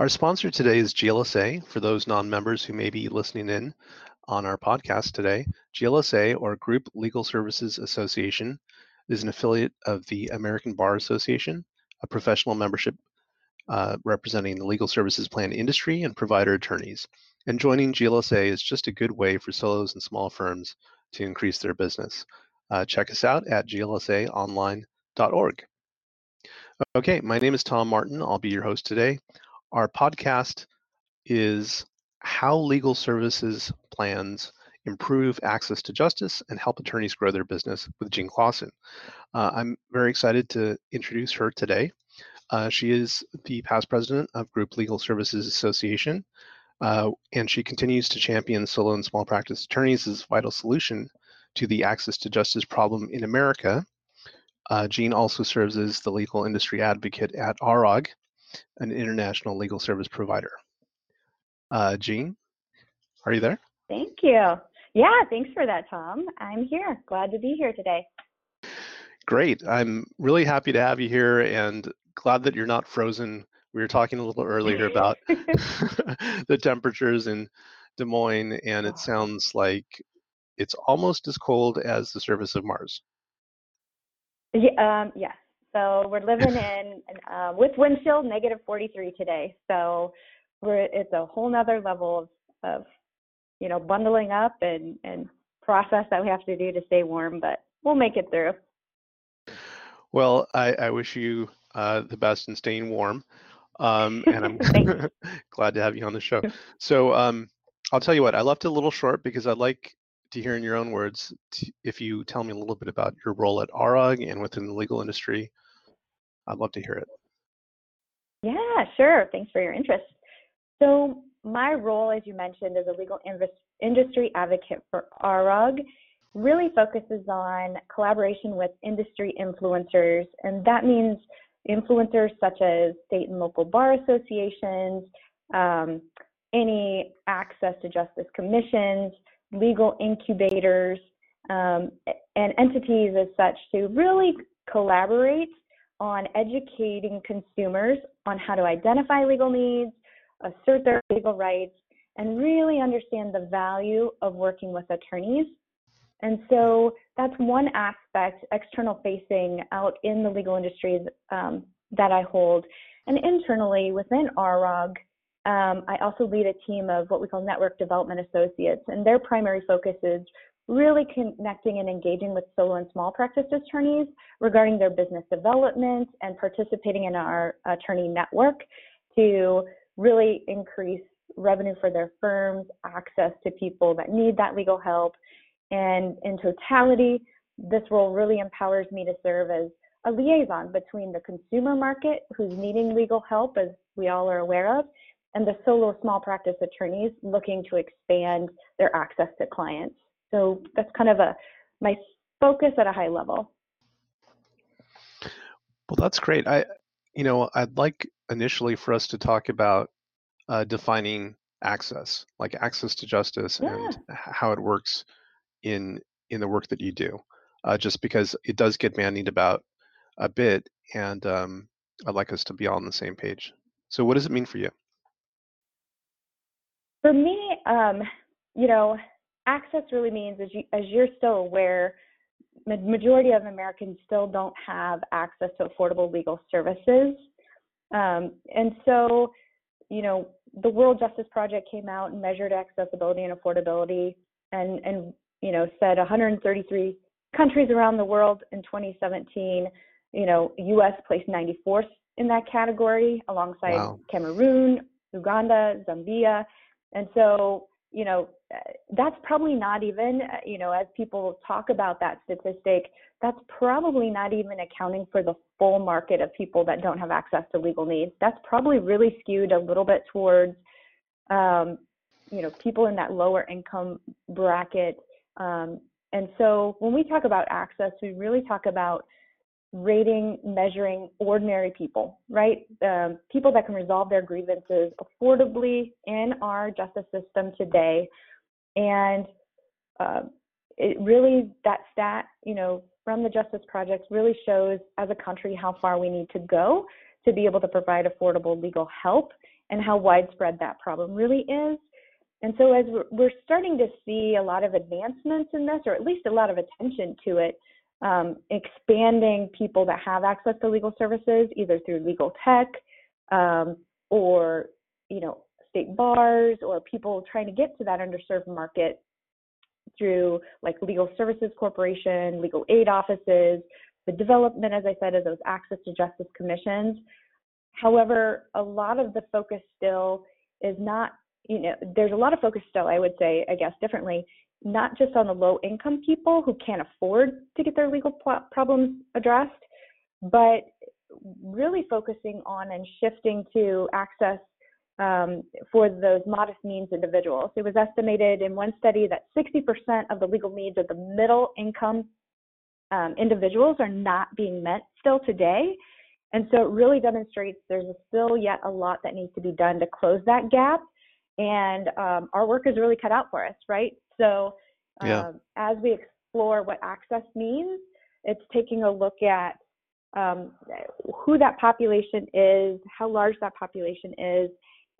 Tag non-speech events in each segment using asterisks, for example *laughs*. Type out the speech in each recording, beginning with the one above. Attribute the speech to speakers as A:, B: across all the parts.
A: Our sponsor today is GLSA. For those non members who may be listening in on our podcast today, GLSA, or Group Legal Services Association, is an affiliate of the American Bar Association, a professional membership uh, representing the legal services plan industry and provider attorneys. And joining GLSA is just a good way for solos and small firms to increase their business. Uh, check us out at glsaonline.org. Okay, my name is Tom Martin. I'll be your host today. Our podcast is How Legal Services Plans Improve Access to Justice and Help Attorneys Grow Their Business with Jean Clauson. Uh, I'm very excited to introduce her today. Uh, she is the past president of Group Legal Services Association, uh, and she continues to champion solo and small practice attorneys as vital solution to the access to justice problem in America. Uh, Jean also serves as the legal industry advocate at ARAG, an international legal service provider. Uh, Jean, are you there?
B: Thank you. Yeah, thanks for that, Tom. I'm here. Glad to be here today.
A: Great. I'm really happy to have you here and glad that you're not frozen. We were talking a little earlier *laughs* about *laughs* the temperatures in Des Moines, and it sounds like it's almost as cold as the surface of Mars.
B: Yeah, um, yes. So we're living *laughs* in uh, with wind chill negative 43 today. So we're it's a whole nother level of, of you know bundling up and and process that we have to do to stay warm, but we'll make it through.
A: Well, I, I wish you uh, the best in staying warm, um, and I'm *laughs* *laughs* glad to have you on the show. So um, I'll tell you what, I left it a little short because I'd like to hear in your own words if you tell me a little bit about your role at ARAG and within the legal industry I'd love to hear it.
B: Yeah, sure. Thanks for your interest. So, my role, as you mentioned, as a legal industry advocate for ARAG really focuses on collaboration with industry influencers, and that means influencers such as state and local bar associations, um, any access to justice commissions, legal incubators, um, and entities as such to really collaborate on educating consumers on how to identify legal needs, assert their legal rights, and really understand the value of working with attorneys. And so that's one aspect, external facing out in the legal industry um, that I hold. And internally within ARAG, um, I also lead a team of what we call network development associates, and their primary focus is really connecting and engaging with solo and small practice attorneys regarding their business development and participating in our attorney network to really increase revenue for their firms, access to people that need that legal help. And in totality, this role really empowers me to serve as a liaison between the consumer market who's needing legal help, as we all are aware of, and the solo small practice attorneys looking to expand their access to clients. So that's kind of a my focus at a high level.
A: Well, that's great. I, you know, I'd like initially for us to talk about uh, defining access, like access to justice, yeah. and how it works in in the work that you do. Uh, just because it does get bandied about a bit, and um, I'd like us to be all on the same page. So, what does it mean for you?
B: For me, um, you know, access really means, as, you, as you're still aware, the majority of Americans still don't have access to affordable legal services. Um, and so, you know, the World Justice Project came out and measured accessibility and affordability and, and you know, said 133 countries around the world in 2017, you know, US placed 94th in that category alongside wow. Cameroon, Uganda, Zambia. And so, you know, that's probably not even, you know, as people talk about that statistic, that's probably not even accounting for the full market of people that don't have access to legal needs. That's probably really skewed a little bit towards, um, you know, people in that lower income bracket. Um, and so when we talk about access, we really talk about rating, measuring ordinary people, right? Um, people that can resolve their grievances affordably in our justice system today and uh, it really, that stat, you know, from the Justice Project really shows as a country how far we need to go to be able to provide affordable legal help and how widespread that problem really is. And so, as we're starting to see a lot of advancements in this, or at least a lot of attention to it, um, expanding people that have access to legal services, either through legal tech um, or you know state bars, or people trying to get to that underserved market through like Legal Services Corporation, legal aid offices, the development, as I said, of those access to justice commissions. However, a lot of the focus still is not, you know, there's a lot of focus still, I would say, I guess differently, not just on the low income people who can't afford to get their legal problems addressed, but really focusing on and shifting to access um, for those modest means individuals. It was estimated in one study that 60% of the legal needs of the middle income um, individuals are not being met still today. And so it really demonstrates there's still yet a lot that needs to be done to close that gap. And um, our work is really cut out for us, right? So
A: yeah.
B: Um, as we explore what access means, it's taking a look at um, who that population is, how large that population is,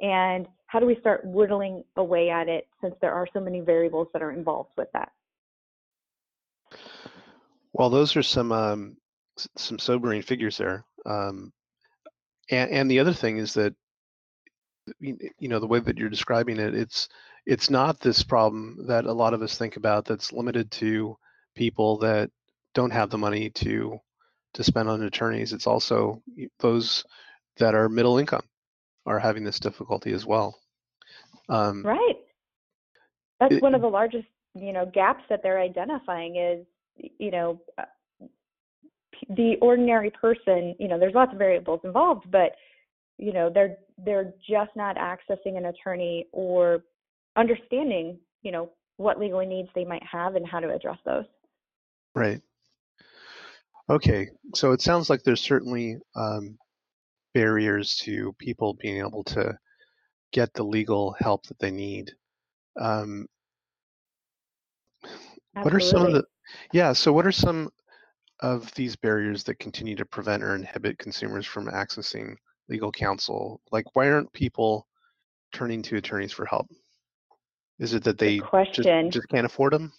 B: and how do we start whittling away at it since there are so many variables that are involved with that.
A: Well, those are some um, some sobering figures there. Um, and, and the other thing is that you know the way that you're describing it, it's it's not this problem that a lot of us think about that's limited to people that don't have the money to to spend on attorneys. It's also those that are middle income are having this difficulty as well.
B: Um, right. That's it, one of the largest, you know, gaps that they're identifying is, you know, uh, the ordinary person. You know, there's lots of variables involved, but you know, they're they're just not accessing an attorney or understanding, you know, what legal needs they might have and how to address those.
A: Right. Okay, so it sounds like there's certainly um, barriers to people being able to get the legal help that they need. Um, what are some of the yeah? So what are some of these barriers that continue to prevent or inhibit consumers from accessing legal counsel? Like, why aren't people turning to attorneys for help? Is it that they just, just can't afford them?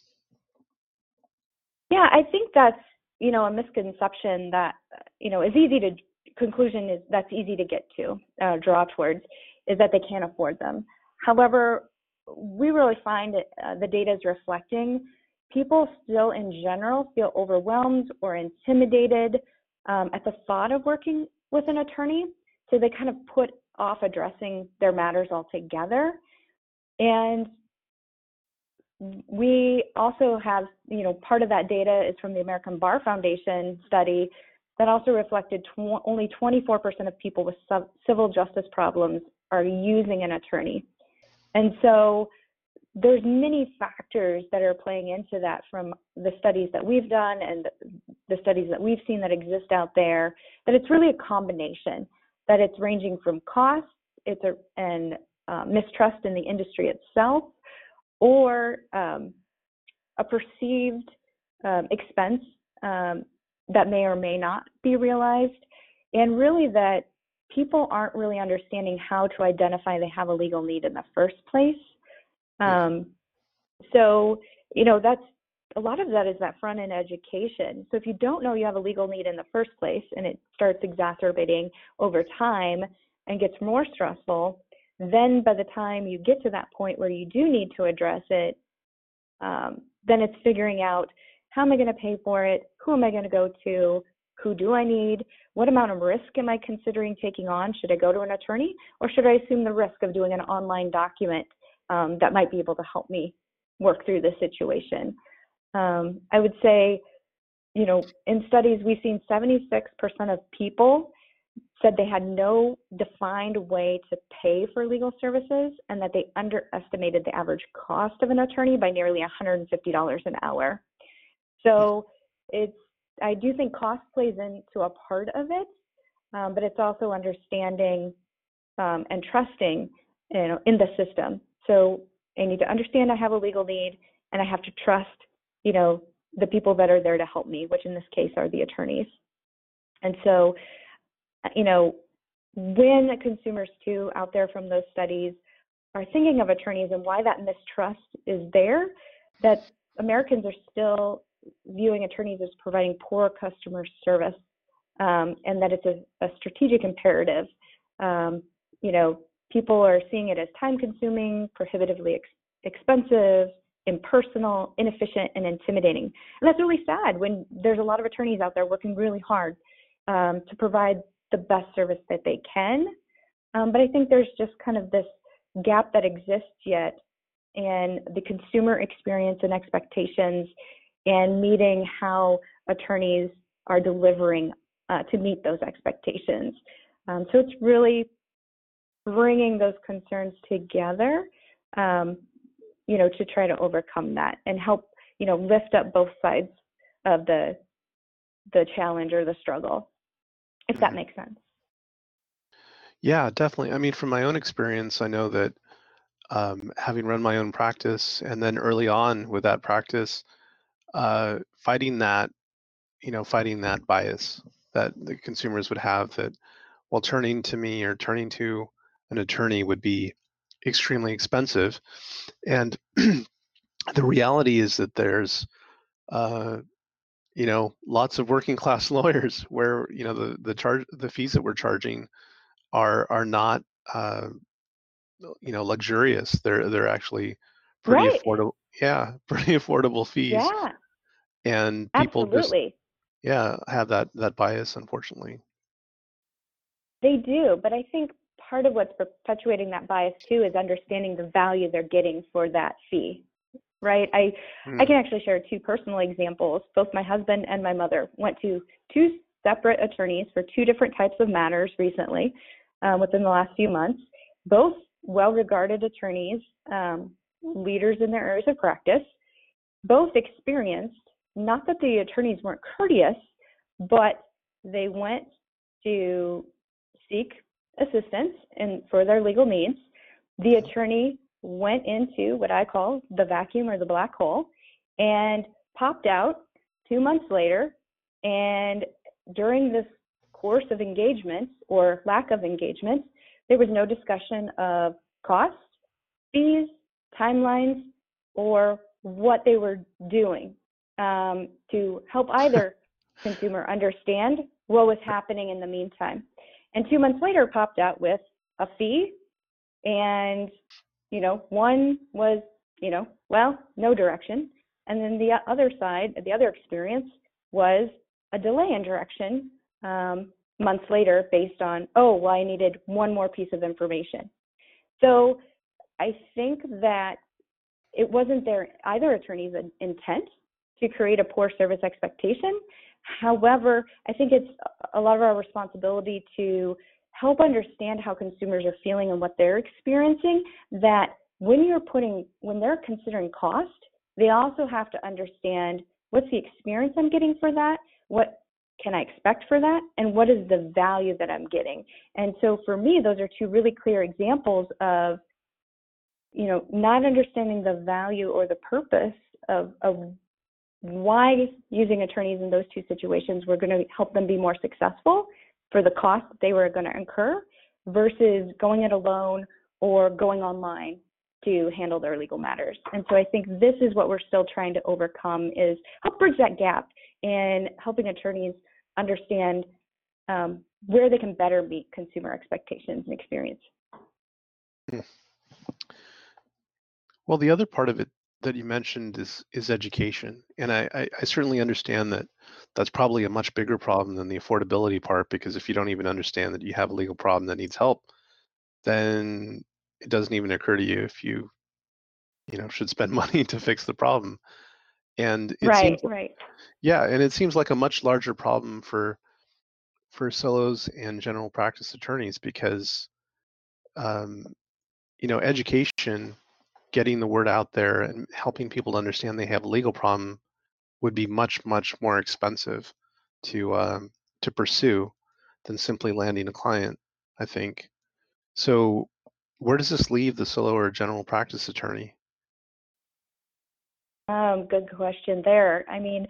B: Yeah, I think that's you know a misconception that you know is easy to conclusion is that's easy to get to, uh, draw towards, is that they can't afford them. However, we really find that uh, the data is reflecting people still in general feel overwhelmed or intimidated um, at the thought of working with an attorney. So they kind of put off addressing their matters altogether. And we also have, you know, part of that data is from the American Bar Foundation study that also reflected tw- only 24% of people with sub- civil justice problems are using an attorney. And so there's many factors that are playing into that from the studies that we've done and the studies that we've seen that exist out there that it's really a combination that it's ranging from costs it's a and uh, mistrust in the industry itself or um, a perceived um, expense um, that may or may not be realized, and really that people aren't really understanding how to identify they have a legal need in the first place. Um, so, you know, that's a lot of that is that front end education. So if you don't know you have a legal need in the first place and it starts exacerbating over time and gets more stressful, then by the time you get to that point where you do need to address it, um, then it's figuring out how am I going to pay for it? Who am I going to go to? Who do I need? What amount of risk am I considering taking on? Should I go to an attorney or should I assume the risk of doing an online document um, that might be able to help me work through the situation? Um, I would say, you know, in studies, we've seen 76% of people said they had no defined way to pay for legal services and that they underestimated the average cost of an attorney by nearly $150 an hour. So it's I do think cost plays into a part of it, um, but it's also understanding um, and trusting you know in the system. So I need to understand I have a legal need, and I have to trust you know the people that are there to help me, which in this case are the attorneys. And so, you know, when consumers too out there from those studies are thinking of attorneys and why that mistrust is there, that Americans are still viewing attorneys as providing poor customer service, um, and that it's a, a strategic imperative. Um, you know, people are seeing it as time-consuming, prohibitively ex- expensive, impersonal, inefficient, and intimidating. And that's really sad when there's a lot of attorneys out there working really hard um, to provide the best service that they can. Um, but I think there's just kind of this gap that exists yet in the consumer experience and expectations and meeting how attorneys are delivering uh, to meet those expectations. Um, so it's really bringing those concerns together, um, you know, to try to overcome that and help, you know, lift up both sides of the the challenge or the struggle, if that makes sense.
A: Yeah, definitely. I mean, from my own experience, I know that um, having run my own practice and then early on with that practice, uh, fighting that, you know, fighting that bias that the consumers would have that while turning to me or turning to an attorney would be extremely expensive. And *clears throat* the reality is that there's, uh, you know, lots of working class *laughs* lawyers where you know the the charge the fees that we're charging are are not uh, you know luxurious. They're they're actually pretty
B: right.
A: affordable. Yeah, *laughs* pretty affordable fees.
B: Yeah.
A: And people
B: Absolutely.
A: just yeah have that that bias, unfortunately.
B: They do, but I think part of what's perpetuating that bias too is understanding the value they're getting for that fee. Right? I mm. I can actually share two personal examples. Both my husband and my mother went to two separate attorneys for two different types of matters recently um, within the last few months. Both well regarded attorneys, um, leaders in their areas of practice, both experienced not that the attorneys weren't courteous, but they went to seek assistance and for their legal needs. The attorney went into what I call the vacuum or the black hole and popped out two months later. And during this course of engagement or lack of engagement, there was no discussion of cost, fees, timelines, or what they were doing um, to help either *laughs* consumer understand what was happening in the meantime. And two months later, popped out with a fee, and you know, one was you know, well, no direction, and then the other side, the other experience was a delay in direction um, months later based on, oh, well, I needed one more piece of information. So I think that it wasn't their either attorney's intent to create a poor service expectation. However, I think it's a lot of our responsibility to help understand how consumers are feeling and what they're experiencing that when you're putting when they're considering cost, they also have to understand what's the experience I'm getting for that, what can I expect for that? And what is the value that I'm getting? And so for me, those are two really clear examples of, you know, not understanding the value or the purpose of, of why using attorneys in those two situations were going to help them be more successful for the cost they were going to incur versus going it alone or going online to handle their legal matters. And so I think this is what we're still trying to overcome is help bridge that gap in helping attorneys understand um, where they can better meet consumer expectations and experience. Hmm.
A: Well, the other part of it that you mentioned is is education, and I, I, I certainly understand that that's probably a much bigger problem than the affordability part because if you don't even understand that you have a legal problem that needs help, then it doesn't even occur to you if you you know should spend *laughs* money to fix the problem and it
B: right,
A: seems
B: right.
A: Yeah, and it seems like a much larger problem for for solos and general practice attorneys because um, you know education, getting the word out there and helping people to understand they have a legal problem would be much much more expensive to um, to pursue than simply landing a client. I think. So, where does this leave the solo or general practice attorney?
B: Um, good question there. I mean,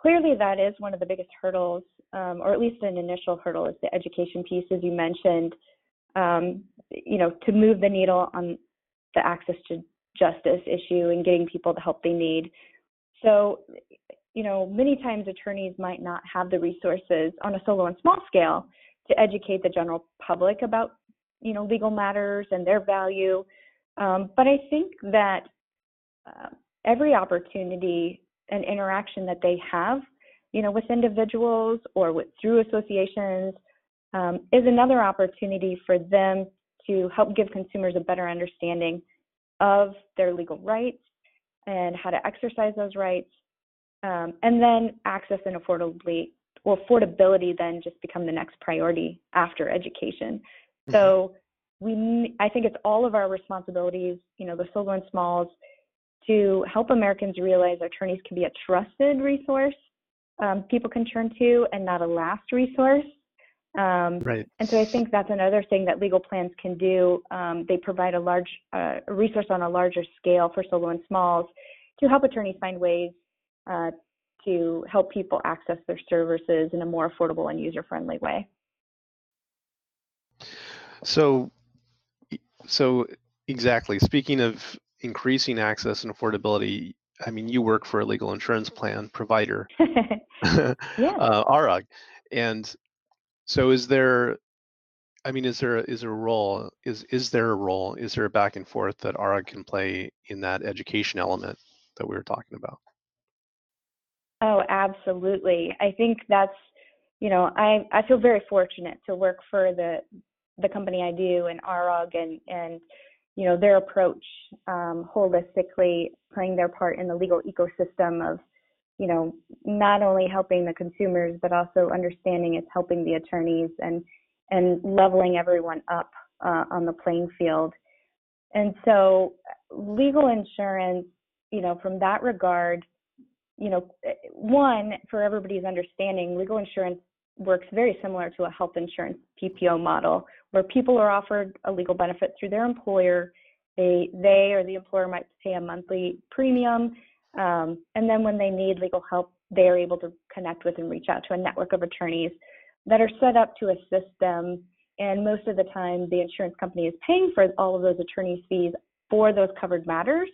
B: clearly that is one of the biggest hurdles, um, or at least an initial hurdle, is the education piece, as you mentioned. Um, you know, to move the needle on the access to justice issue and getting people the help they need. So, you know, many times attorneys might not have the resources on a solo and small scale to educate the general public about, you know, legal matters and their value. Um, but I think that uh, every opportunity and interaction that they have, you know, with individuals or with through associations, um, is another opportunity for them to help give consumers a better understanding of their legal rights and how to exercise those rights, um, and then access and affordably or affordability then just become the next priority after education. Mm-hmm. So we, I think it's all of our responsibilities, you know, the solo and smalls, to help Americans realize attorneys can be a trusted resource um, people can turn to and not a last resource.
A: Um, right.
B: And so I think that's another thing that legal plans can do. Um, they provide a large uh, resource on a larger scale for solo and smalls to help attorneys find ways uh, to help people access their services in a more affordable and user-friendly way.
A: So, so exactly. Speaking of increasing access and affordability, I mean, you work for a legal insurance plan provider, *laughs*
B: yeah. *laughs* uh,
A: ARAG, and so is there I mean, is there is there a role? Is is there a role? Is there a back and forth that ARAG can play in that education element that we were talking about?
B: Oh, absolutely. I think that's you know I I feel very fortunate to work for the the company I do and ARAG and and you know their approach um, holistically playing their part in the legal ecosystem of you know, not only helping the consumers, but also understanding it's helping the attorneys and and leveling everyone up uh, on the playing field. And so, legal insurance, you know, from that regard, you know, one for everybody's understanding, legal insurance works very similar to a health insurance PPO model, where people are offered a legal benefit through their employer. They they or the employer might pay a monthly premium um, and then when they need legal help, they are able to connect with and reach out to a network of attorneys that are set up to assist them. And most of the time, the insurance company is paying for all of those attorneys' fees for those covered matters.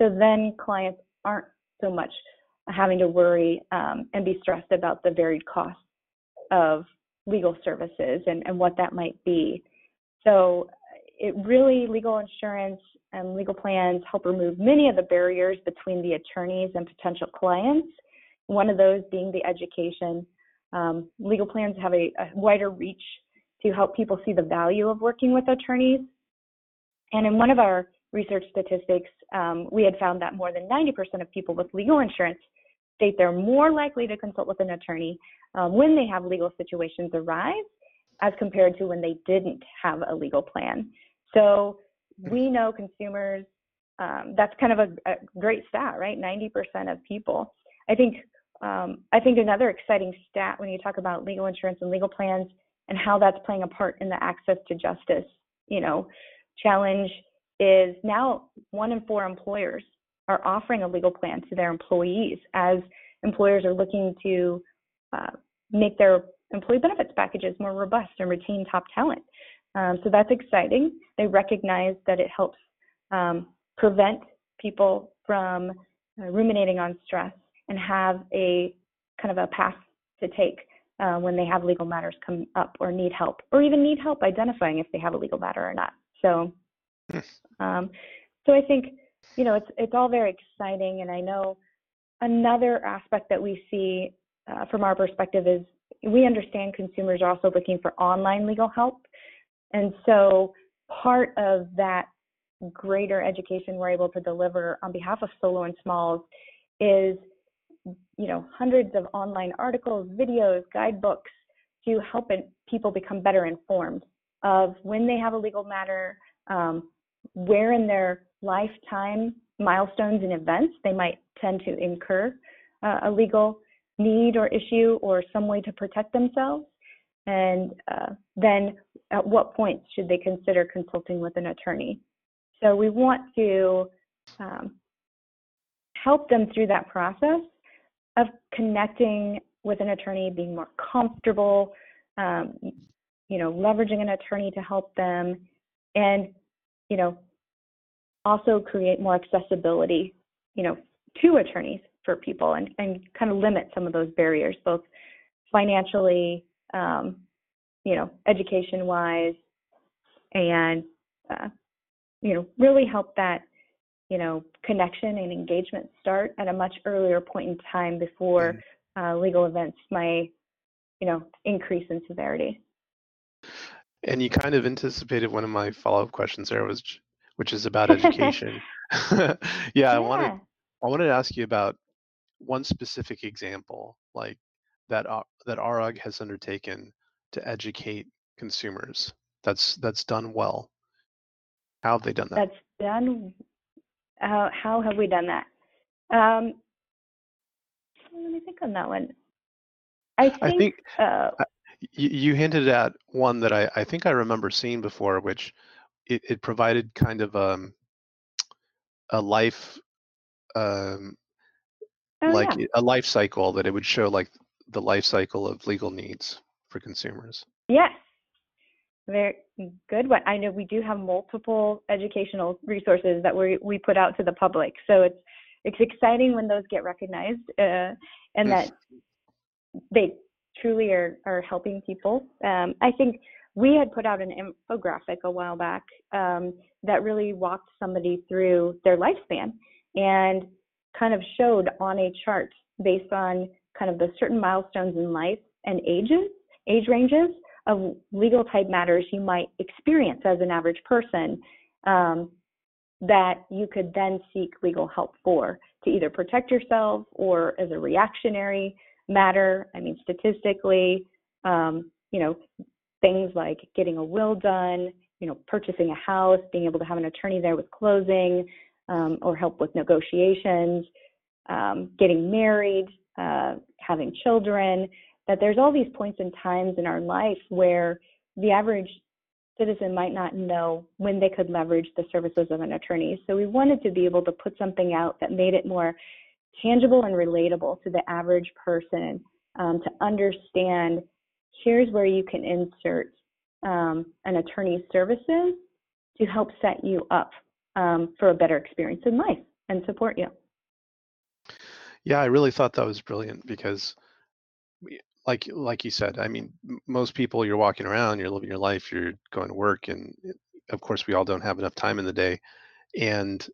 B: So then clients aren't so much having to worry um, and be stressed about the varied costs of legal services and, and what that might be. So it really, legal insurance and legal plans help remove many of the barriers between the attorneys and potential clients. One of those being the education. Um, legal plans have a, a, wider reach to help people see the value of working with attorneys. And in one of our research statistics, um, we had found that more than 90% of people with legal insurance state they're more likely to consult with an attorney um, when they have legal situations arise as compared to when they didn't have a legal plan. So we know consumers, um, that's kind of a, a, great stat, right? 90% of people. I think um, I think another exciting stat when you talk about legal insurance and legal plans and how that's playing a part in the access to justice, you know, challenge is now one in four employers are offering a legal plan to their employees as employers are looking to uh, make their employee benefits packages more robust and retain top talent. Um, so that's exciting. They recognize that it helps um, prevent people from uh, ruminating on stress and have a kind of a path to take uh, when they have legal matters come up or need help, or even need help identifying if they have a legal matter or not. So, um, so I think you know it's it's all very exciting, and I know another aspect that we see uh, from our perspective is we understand consumers are also looking for online legal help. And so part of that greater education we're able to deliver on behalf of solo and smalls is you know hundreds of online articles videos guidebooks to help people become better informed of when they have a legal matter um, where in their lifetime milestones and events they might tend to incur uh, a legal need or issue or some way to protect themselves and uh, then at what point should they consider consulting with an attorney. So we want to um, help them through that process of connecting with an attorney, being more comfortable, um, you know, leveraging an attorney to help them, and you know, also create more accessibility, you know, to attorneys for people and, and kind of limit some of those barriers, both financially, um, you know, education wise, and, uh, you know, really help that, you know, connection and engagement start at a much earlier point in time before mm-hmm. uh, legal events might, you know, increase in severity.
A: And you kind of anticipated one of my follow-up questions there was, which is about education. yeah, *laughs* *laughs* yeah, I wanted I wanted to ask you about one specific example, like that uh, that ARAG has undertaken to educate consumers. That's that's done well. How have they done that?
B: That's done. How how have we done that? Um, let me think on that one. I think, I think uh,
A: you, you, hinted at one that I, I think I remember seeing before, which it, it provided kind of um, a life um, oh, like yeah. a life cycle that it would show like the life cycle of legal needs for consumers.
B: Yes, very good one. I know we do have multiple educational resources that we we put out to the public, so it's it's exciting when those get recognized uh, and that they truly are are helping people. Um, I think we had put out an infographic a while back um, that really walked somebody through their lifespan and kind of showed on a chart based on kind of the certain milestones in life and ages, age ranges of legal type matters you might experience as an average person um, that you could then seek legal help for to either protect yourself or as a reactionary matter. I mean, statistically, um, you know, things like getting a will done, you know, purchasing a house, being able to have an attorney there with closing, um, or help with negotiations, um, getting married, uh, having children, that there's all these points and times in our life where the average citizen might not know when they could leverage the services of an attorney. So we wanted to be able to put something out that made it more tangible and relatable to the average person um, to understand here's where you can insert um, an attorney's services to help set you up um, for a better experience in life and support you.
A: Yeah, I really thought that was brilliant because, like like you said, I mean, most people you're walking around, you're living your life, you're going to work, and of course we all don't have enough time in the day, and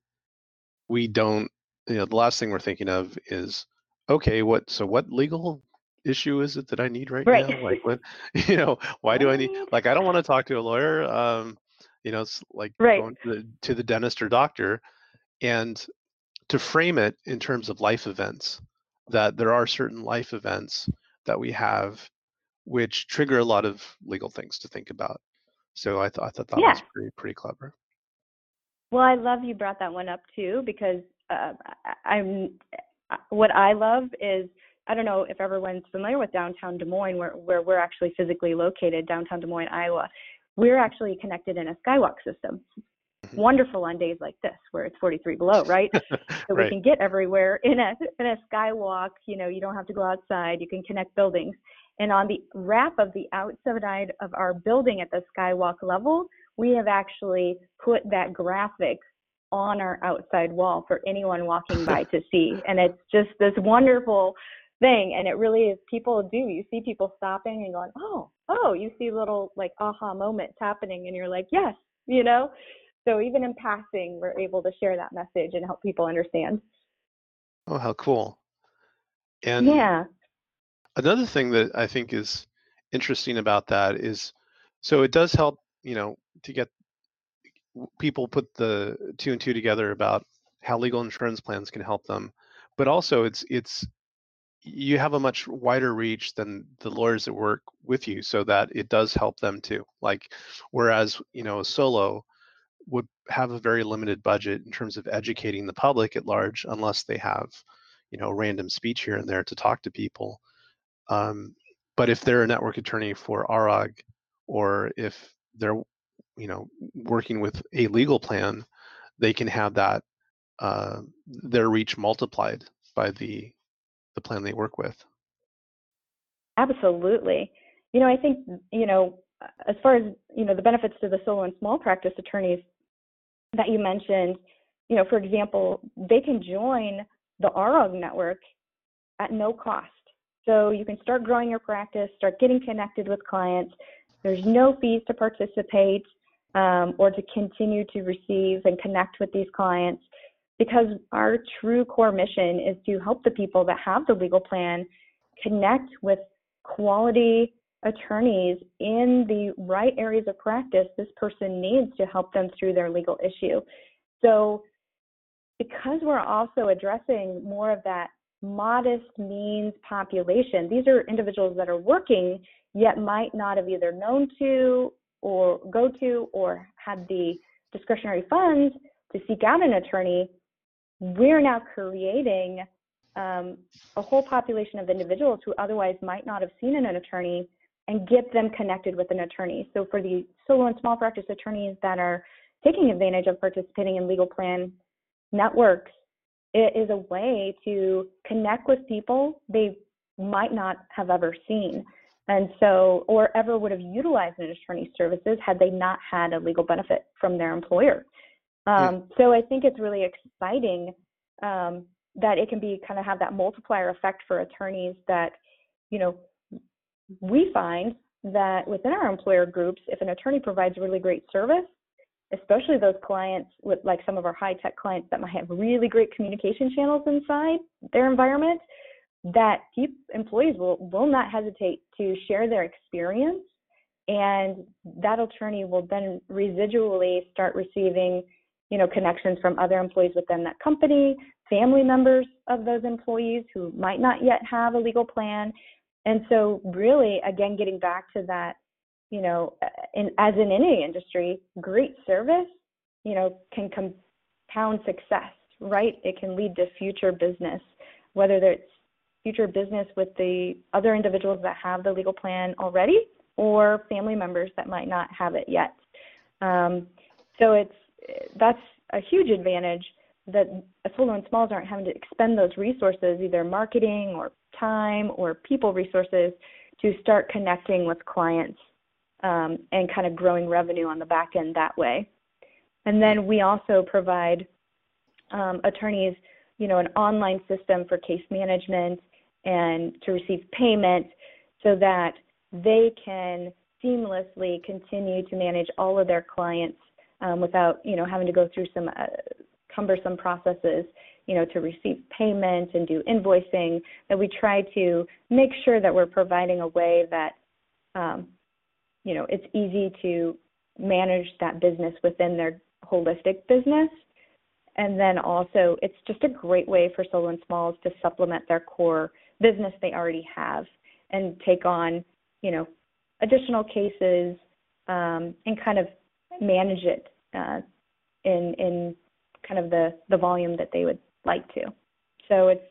A: we don't. You know, the last thing we're thinking of is, okay, what? So what legal issue is it that I need right, right. now? Like what? *laughs* You know, why do I need? Like I don't want to talk to a lawyer. Um, you know it's like right. going to the, to the dentist or doctor and to frame it in terms of life events that there are certain life events that we have which trigger a lot of legal things to think about so i, th- I thought that yeah. was pretty pretty clever
B: well i love you brought that one up too because uh, i'm what i love is I don't know if everyone's familiar with downtown Des Moines, where, where we're actually physically located, downtown Des Moines, Iowa we're actually connected in a skywalk system. Mm-hmm. Wonderful on days like this where it's 43 below, right? *laughs* so right. we can get everywhere in a in a skywalk. You know, you don't have to go outside. You can connect buildings. And on the wrap of the outside of our building at the skywalk level, we have actually put that graphic on our outside wall for anyone walking by to *laughs* see. And it's just this wonderful thing and it really is people do you see people stopping and going oh oh you see little like aha moments happening and you're like yes you know so even in passing we're able to share that message and help people understand.
A: Oh how cool. And
B: yeah.
A: another thing that i think is interesting about that is so it does help you know to get people put the two and two together about how legal insurance plans can help them. But also it's it's you have a much wider reach than the lawyers that work with you so that it does help them too. Like whereas you know a solo would have a very limited budget in terms of educating the public at large unless they have you know random speech here and there to talk to people um, but if they're a network attorney for ARAG or if they're you know working with a legal plan they can have that uh, their reach multiplied by the the plan they work with.
B: Absolutely. You know, I think, you know, as far as, you know, the benefits to the solo and small practice attorneys that you mentioned, you know, for example, they can join the ARAG network at no cost. So you can start growing your practice, start getting connected with clients. There's no fees to participate um, or to continue to receive and connect with these clients because our true core mission is to help the people that have the legal plan connect with quality attorneys in the right areas of practice this person needs to help them through their legal issue. So, because we're also addressing more of that modest means population, these are individuals that are working yet might not have either known to or go to or had the discretionary funds to seek out an attorney. We're now creating um, a whole population of individuals who otherwise might not have seen an attorney and get them connected with an attorney. So for the solo and small practice attorneys that are taking advantage of participating in legal plan networks, it is a way to connect with people they might not have ever seen. And so, or ever would have utilized an attorney's services had they not had a legal benefit from their employer. Um, yeah. So I think it's really exciting um, that it can be kind of have that multiplier effect for attorneys that, you know, we find that within our employer groups, if an attorney provides really great service, especially those clients with like some of our high tech clients that might have really great communication channels inside their environment, that employees will, will not hesitate to share their experience. And that attorney will then residually start receiving you know, connections from other employees within that company, family members of those employees who might not yet have a legal plan. And so, really, again, getting back to that, you know, in, as in any industry, great service, you know, can compound success, right? It can lead to future business, whether it's future business with the other individuals that have the legal plan already or family members that might not have it yet. Um, so it's that's a huge advantage that solo and smalls aren't having to expend those resources, either marketing or time or people resources, to start connecting with clients um, and kind of growing revenue on the back end that way. And then we also provide um, attorneys, you know, an online system for case management and to receive payment so that they can seamlessly continue to manage all of their clients um, without you know having to go through some uh, cumbersome processes you know to receive payment and do invoicing that we try to make sure that we're providing a way that um, you know it's easy to manage that business within their holistic business. And then also it's just a great way for solo and smalls to supplement their core business they already have and take on you know additional cases um, and kind of manage it uh, in in kind of the the volume that they would like to. So it's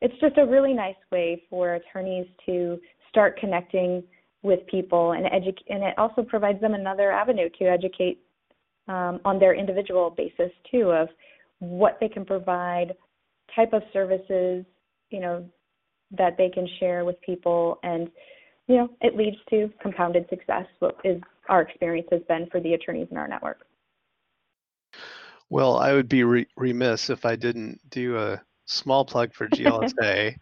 B: it's just a really nice way for attorneys to start connecting with people and educate, and it also provides them another avenue to educate um, on their individual basis too of what they can provide, type of services, you know, that they can share with people, and you know, it leads to compounded success. What is our experience has been for the attorneys in our network.
A: Well, I would be re- remiss if I didn't do a small plug for *laughs* GLSA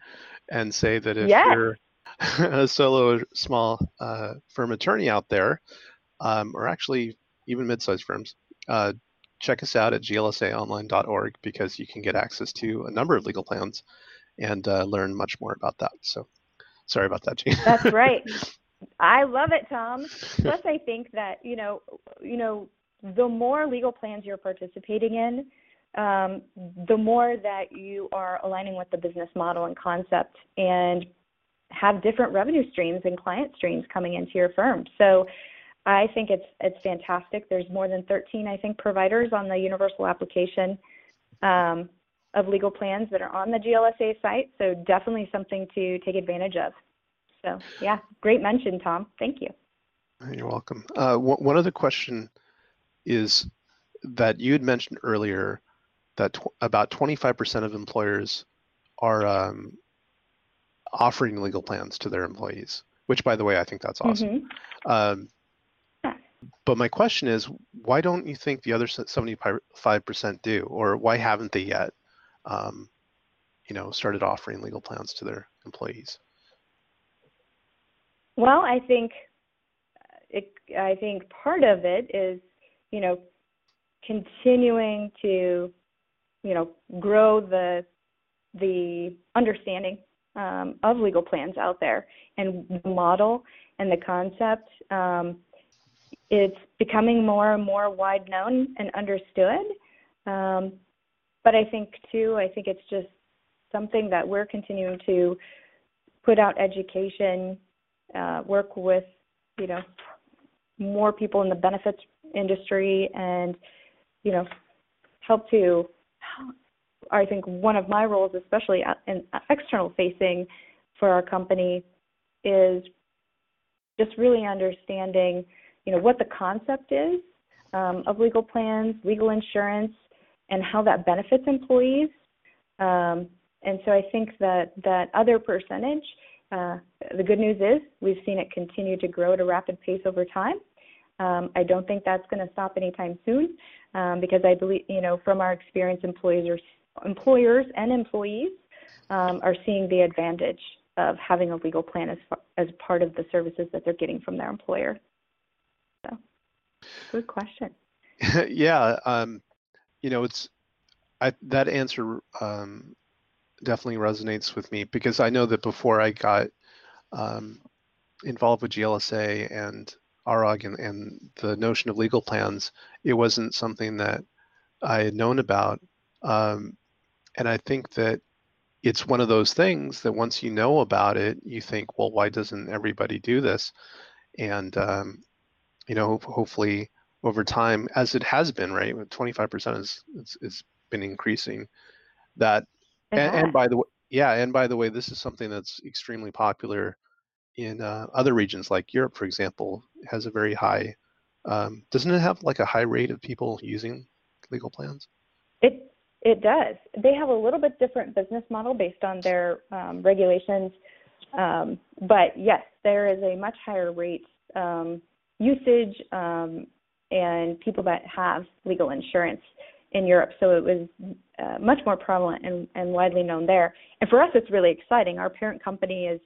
A: and say that if you're *laughs* a solo small uh, firm attorney out there, um, or actually even mid-sized firms, uh, check us out at glsaonline.org because you can get access to a number of legal plans and uh, learn much more about that. So, sorry about that, Jean.
B: That's right. *laughs* I love it, Tom. Plus, I think that you know, you know, the more legal plans you're participating in, um, the more that you are aligning with the business model and concept, and have different revenue streams and client streams coming into your firm. So, I think it's it's fantastic. There's more than 13, I think, providers on the universal application um, of legal plans that are on the GLSA site. So definitely something to take advantage of. So yeah, great mention, Tom. Thank you.
A: You're welcome. Uh, one other question is that you had mentioned earlier that tw- about 25% of employers are um, offering legal plans to their employees, which, by the way, I think that's awesome. Mm-hmm. Um, but my question is, why don't you think the other 75% do, or why haven't they yet, um, you know, started offering legal plans to their employees?
B: Well, I think it, I think part of it is, you know, continuing to, you know, grow the the understanding um, of legal plans out there and the model and the concept. Um, it's becoming more and more wide known and understood. Um, but I think too, I think it's just something that we're continuing to put out education, uh, work with, you know, more people in the benefits industry, and you know, help to. I think one of my roles, especially in external facing for our company, is just really understanding you know, what the concept is um, of legal plans, legal insurance, and how that benefits employees. Um, and so I think that that other percentage, uh, the good news is we've seen it continue to grow at a rapid pace over time. Um, I don't think that's going to stop anytime soon um, because I believe, you know, from our experience, employees employers and employees um, are seeing the advantage of having a legal plan as, far, as part of the services that they're getting from their employer. So, good question. *laughs*
A: yeah, um, you know, it's I, that answer um, definitely resonates with me because I know that before I got um, involved with GLSA and ARAG and, and, the notion of legal plans, it wasn't something that I had known about. Um, and I think that it's one of those things that once you know about it, you think, well, why doesn't everybody do this? And um, you know, hopefully over time, as it has been, right? 25% is, is, is been increasing. That, and, and, by the way, yeah, and by the way, this is something that's extremely popular in uh, other regions, like Europe, for example, has a very high. Um, doesn't it have like a high rate of people using legal plans?
B: It it does. They have a little bit different business model based on their um, regulations, um, but yes, there is a much higher rate um, usage um, and people that have legal insurance in Europe. So it was uh, much more prevalent and, and widely known there. And for us, it's really exciting. Our parent company is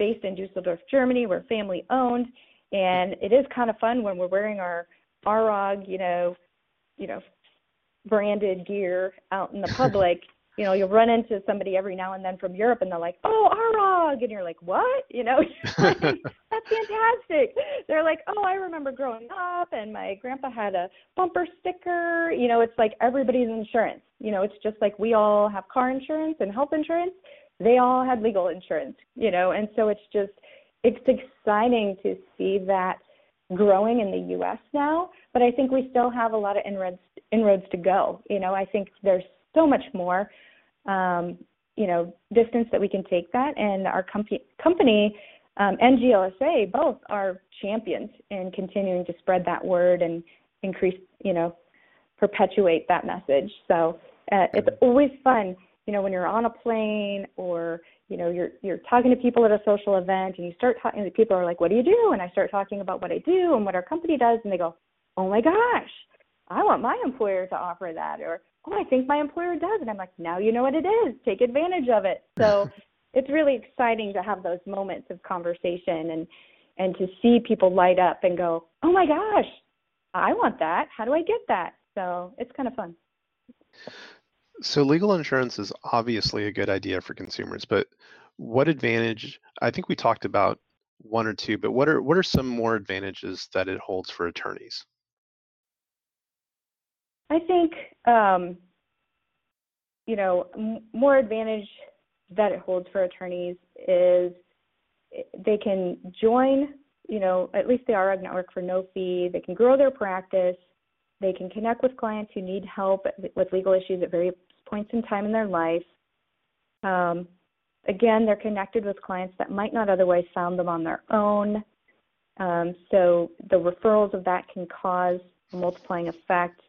B: based in Dusseldorf, Germany. We're family owned, and it is kind of fun when we're wearing our ARAG, you know, you know, branded gear out in the public *laughs* you know, you'll run into somebody every now and then from Europe and they're like, oh, ARAG. And you're like, what? You know, *laughs* *laughs* that's fantastic. They're like, oh, I remember growing up and my grandpa had a bumper sticker. You know, it's like everybody's insurance. You know, it's just like we all have car insurance and health insurance. They all had legal insurance, you know, and so it's just, it's exciting to see that growing in the U.S. now, but I think we still have a lot of inroads inroads to go. You know, I think there's so much more, um, you know, distance that we can take that. And our company, company um, and GLSA both are champions in continuing to spread that word and increase, you know, perpetuate that message. So uh, it's always fun, you know, when you're on a plane or you know you're you're talking to people at a social event and you start talking people are like what do you do and i start talking about what i do and what our company does and they go oh my gosh i want my employer to offer that or oh, I think my employer does. And I'm like, now you know what it is. Take advantage of it. So *laughs* it's really exciting to have those moments of conversation and and to see people light up and go, oh my gosh, I want that. How do I get that? So it's kind of fun.
A: So legal insurance is obviously a good idea for consumers, but what advantage? I think we talked about one or two, but what are what are some more advantages that it holds for attorneys?
B: I think, um, you know, m- more advantage that it holds for attorneys is they can join, you know, at least the ARAG network for no fee. They can grow their practice. They can connect with clients who need help with legal issues at various points in time in their life. Um, again, they're connected with clients that might not otherwise found them on their own. Um, so the referrals of that can cause a multiplying effect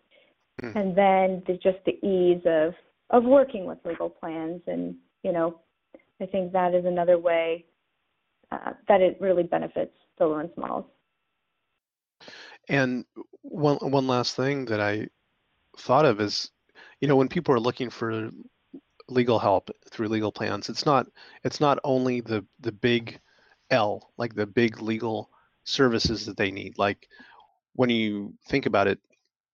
B: mm. and then the, just the ease of of working with legal plans and you know I think that is another way uh, that it really benefits solo and smalls.
A: And one one last thing that I thought of is, you know, when people are looking for legal help through legal plans, it's not it's not only the the big L, like the big legal services that they need. Like when you think about it,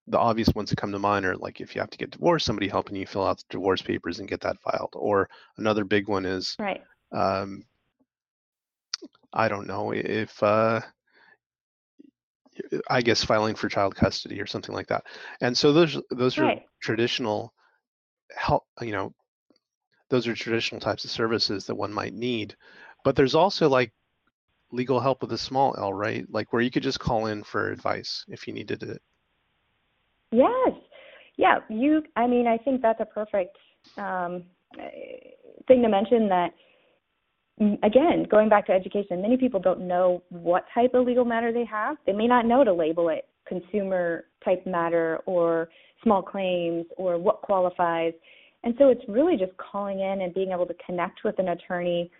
A: the obvious ones that come to mind are like if you have to get divorced, somebody helping you fill out the divorce papers and get that filed. Or another big one is,
B: right.
A: um, I don't know if uh, I guess filing for child custody or something like that. And so those those
B: right.
A: are traditional help. You know, those are traditional types of services that one might need. But there's also like legal help with a small L, right? Like where you could just call in for advice if you needed it.
B: Yes. Yeah. You. I mean, I think that's a perfect um, thing to mention. That again, going back to education, many people don't know what type of legal matter they have. They may not know to label it consumer type matter or small claims or what qualifies. And so it's really just calling in and being able to connect with an attorney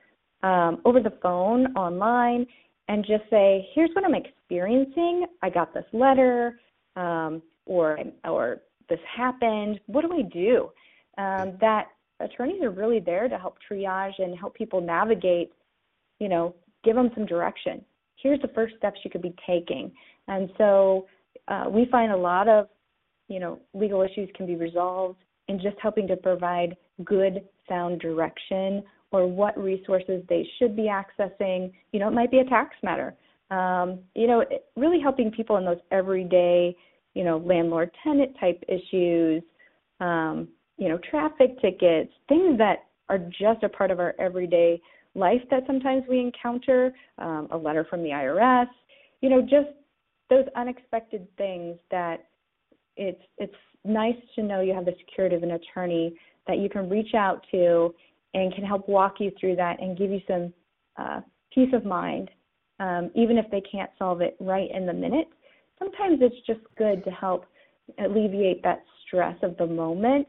B: um, over the phone, online, and just say, here's what I'm experiencing. I got this letter, um, or or this happened. What do I do? Um, that attorneys are really there to help triage and help people navigate. You know, give them some direction. Here's the first steps you could be taking. And so uh, we find a lot of, you know, legal issues can be resolved in just helping to provide good, sound direction or what resources they should be accessing. You know, it might be a tax matter. Um, you know, really helping people in those everyday, you know, landlord tenant type issues, um, you know, traffic tickets, things that are just a part of our everyday life that sometimes we encounter, um, a letter from the IRS, you know, just those unexpected things that it's it's nice to know you have the security of an attorney that you can reach out to and can help walk you through that and give you some uh, peace of mind, um, even if they can't solve it right in the minute. Sometimes it's just good to help alleviate that stress of the moment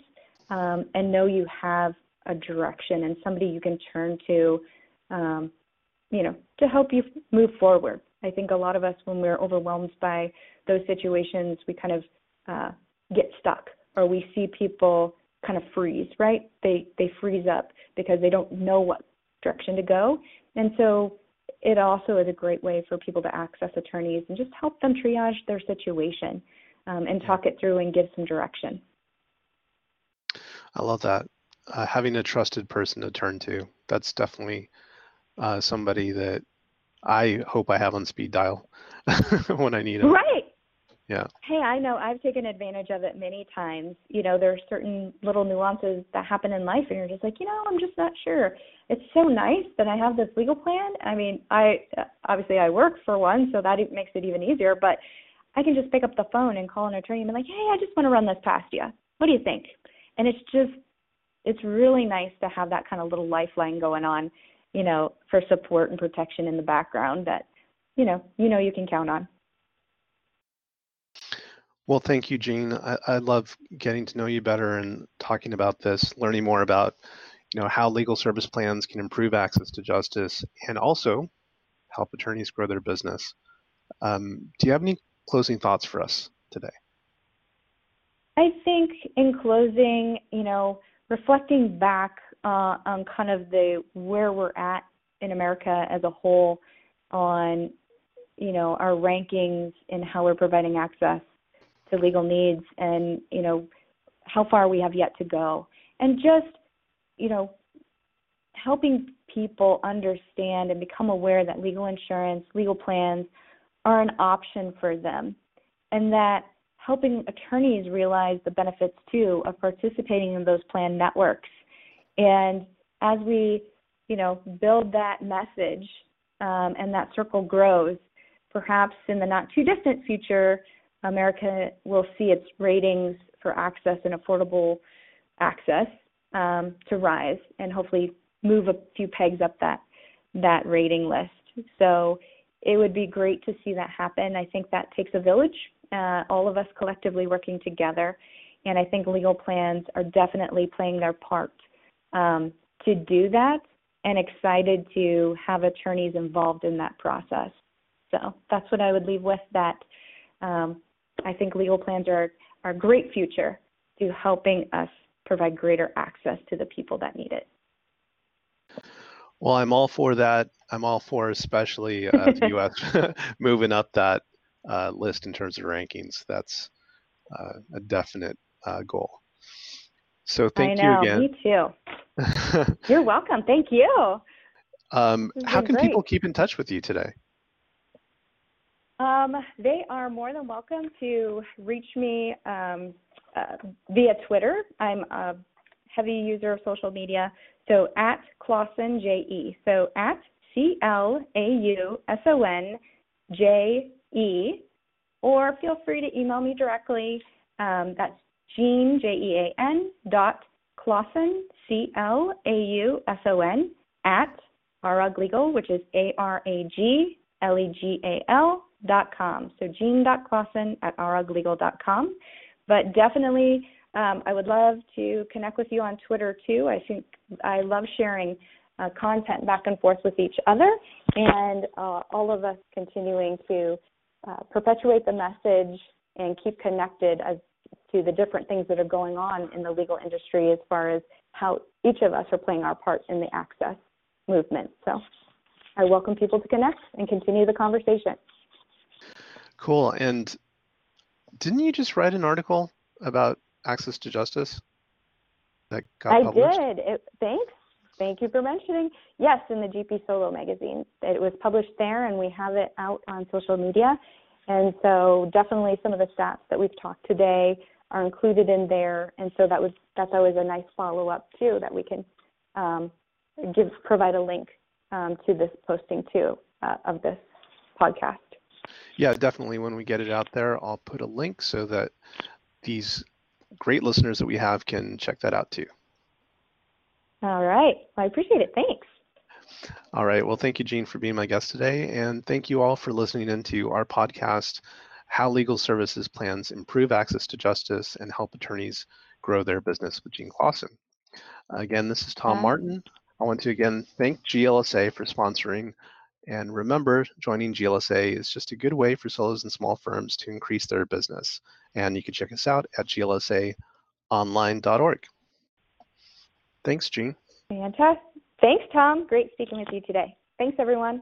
B: um, and know you have a direction and somebody you can turn to, um, you know, to help you move forward. I think a lot of us, when we're overwhelmed by those situations, we kind of uh, get stuck or we see people kind of freeze, right? They they freeze up because they don't know what direction to go. And so it also is a great way for people to access attorneys and just help them triage their situation um, and talk it through and give some direction.
A: I love that. Uh, having a trusted person to turn to. That's definitely uh, somebody that I hope I have on speed dial *laughs* when I need it.
B: Right.
A: Yeah.
B: Hey, I know I've taken advantage of it many times. You know, there are certain little nuances that happen in life, and you're just like, you know, I'm just not sure. It's so nice that I have this legal plan. I mean, I obviously I work for one, so that makes it even easier. But I can just pick up the phone and call an attorney and be like, hey, I just want to run this past you. What do you think? And it's just, it's really nice to have that kind of little lifeline going on, you know, for support and protection in the background that, you know, you know you can count on.
A: Well, thank you, Jean. I, I love getting to know you better and talking about this, learning more about, you know, how legal service plans can improve access to justice and also help attorneys grow their business. Um, do you have any closing thoughts for us today?
B: I think in closing, you know, reflecting back uh, on kind of the where we're at in America as a whole, on you know our rankings and how we're providing access to legal needs and you know how far we have yet to go. And just you know helping people understand and become aware that legal insurance legal plans are an option for them and that helping attorneys realize the benefits too of participating in those plan networks and as we you know build that message um, and that circle grows perhaps in the not too distant future America will see its ratings for access and affordable access um, to rise and hopefully move a few pegs up that that rating list. So it would be great to see that happen. I think that takes a village, uh, all of us collectively working together, and I think legal plans are definitely playing their part um, to do that. and excited to have attorneys involved in that process. So that's what I would leave with that um, I think legal plans are, are a great future to helping us provide greater access to the people that need it.
A: Well, I'm all for that. I'm all for especially uh, the U.S. *laughs* *laughs* moving up that uh, list in terms of rankings. That's uh, a definite uh, goal. So thank
B: know,
A: you again.
B: Me too. *laughs* You're welcome. Thank you.
A: Um, how can great. people keep in touch with you today?
B: Um, they are more than welcome to reach me um, uh, via Twitter. I'm a heavy user of social media, so at Clauson J E. So at C L A U S O N J E, or feel free to email me directly. Um, that's Jean J E A N dot Clauson C L A U S O N at Arag Legal, which is A R A G L E G A L dot com. So jean.clauson at ARAG Legal dot com. But definitely, um, I would love to connect with you on Twitter too. I think I love sharing uh, content back and forth with each other and uh, all of us continuing to uh, perpetuate the message and keep connected as to the different things that are going on in the legal industry as far as how each of us are playing our part in the access movement. So I welcome people to connect and continue the conversation.
A: Cool. And didn't you just write an article about access to justice that got
B: I
A: published?
B: did. It, thanks. Thank you for mentioning. Yes, in the GP Solo magazine. It was published there, and we have it out on social media. And so, definitely, some of the stats that we've talked today are included in there. And so that was that's always a nice follow up too that we can um, give provide a link um, to this posting too uh, of this podcast.
A: Yeah, definitely. When we get it out there, I'll put a link so that these great listeners that we have can check that out too.
B: All right. Well, I appreciate it. Thanks.
A: All right. Well, thank you, Jean, for being my guest today. And thank you all for listening into our podcast, How Legal Services Plans Improve Access to Justice and Help Attorneys Grow Their Business with Jean Clauson. Again, this is Tom Martin. I want to again thank GLSA for sponsoring and remember, joining GLSA is just a good way for solos and small firms to increase their business. And you can check us out at glsaonline.org. Thanks, Jean.
B: Fantastic. Thanks, Tom. Great speaking with you today. Thanks, everyone.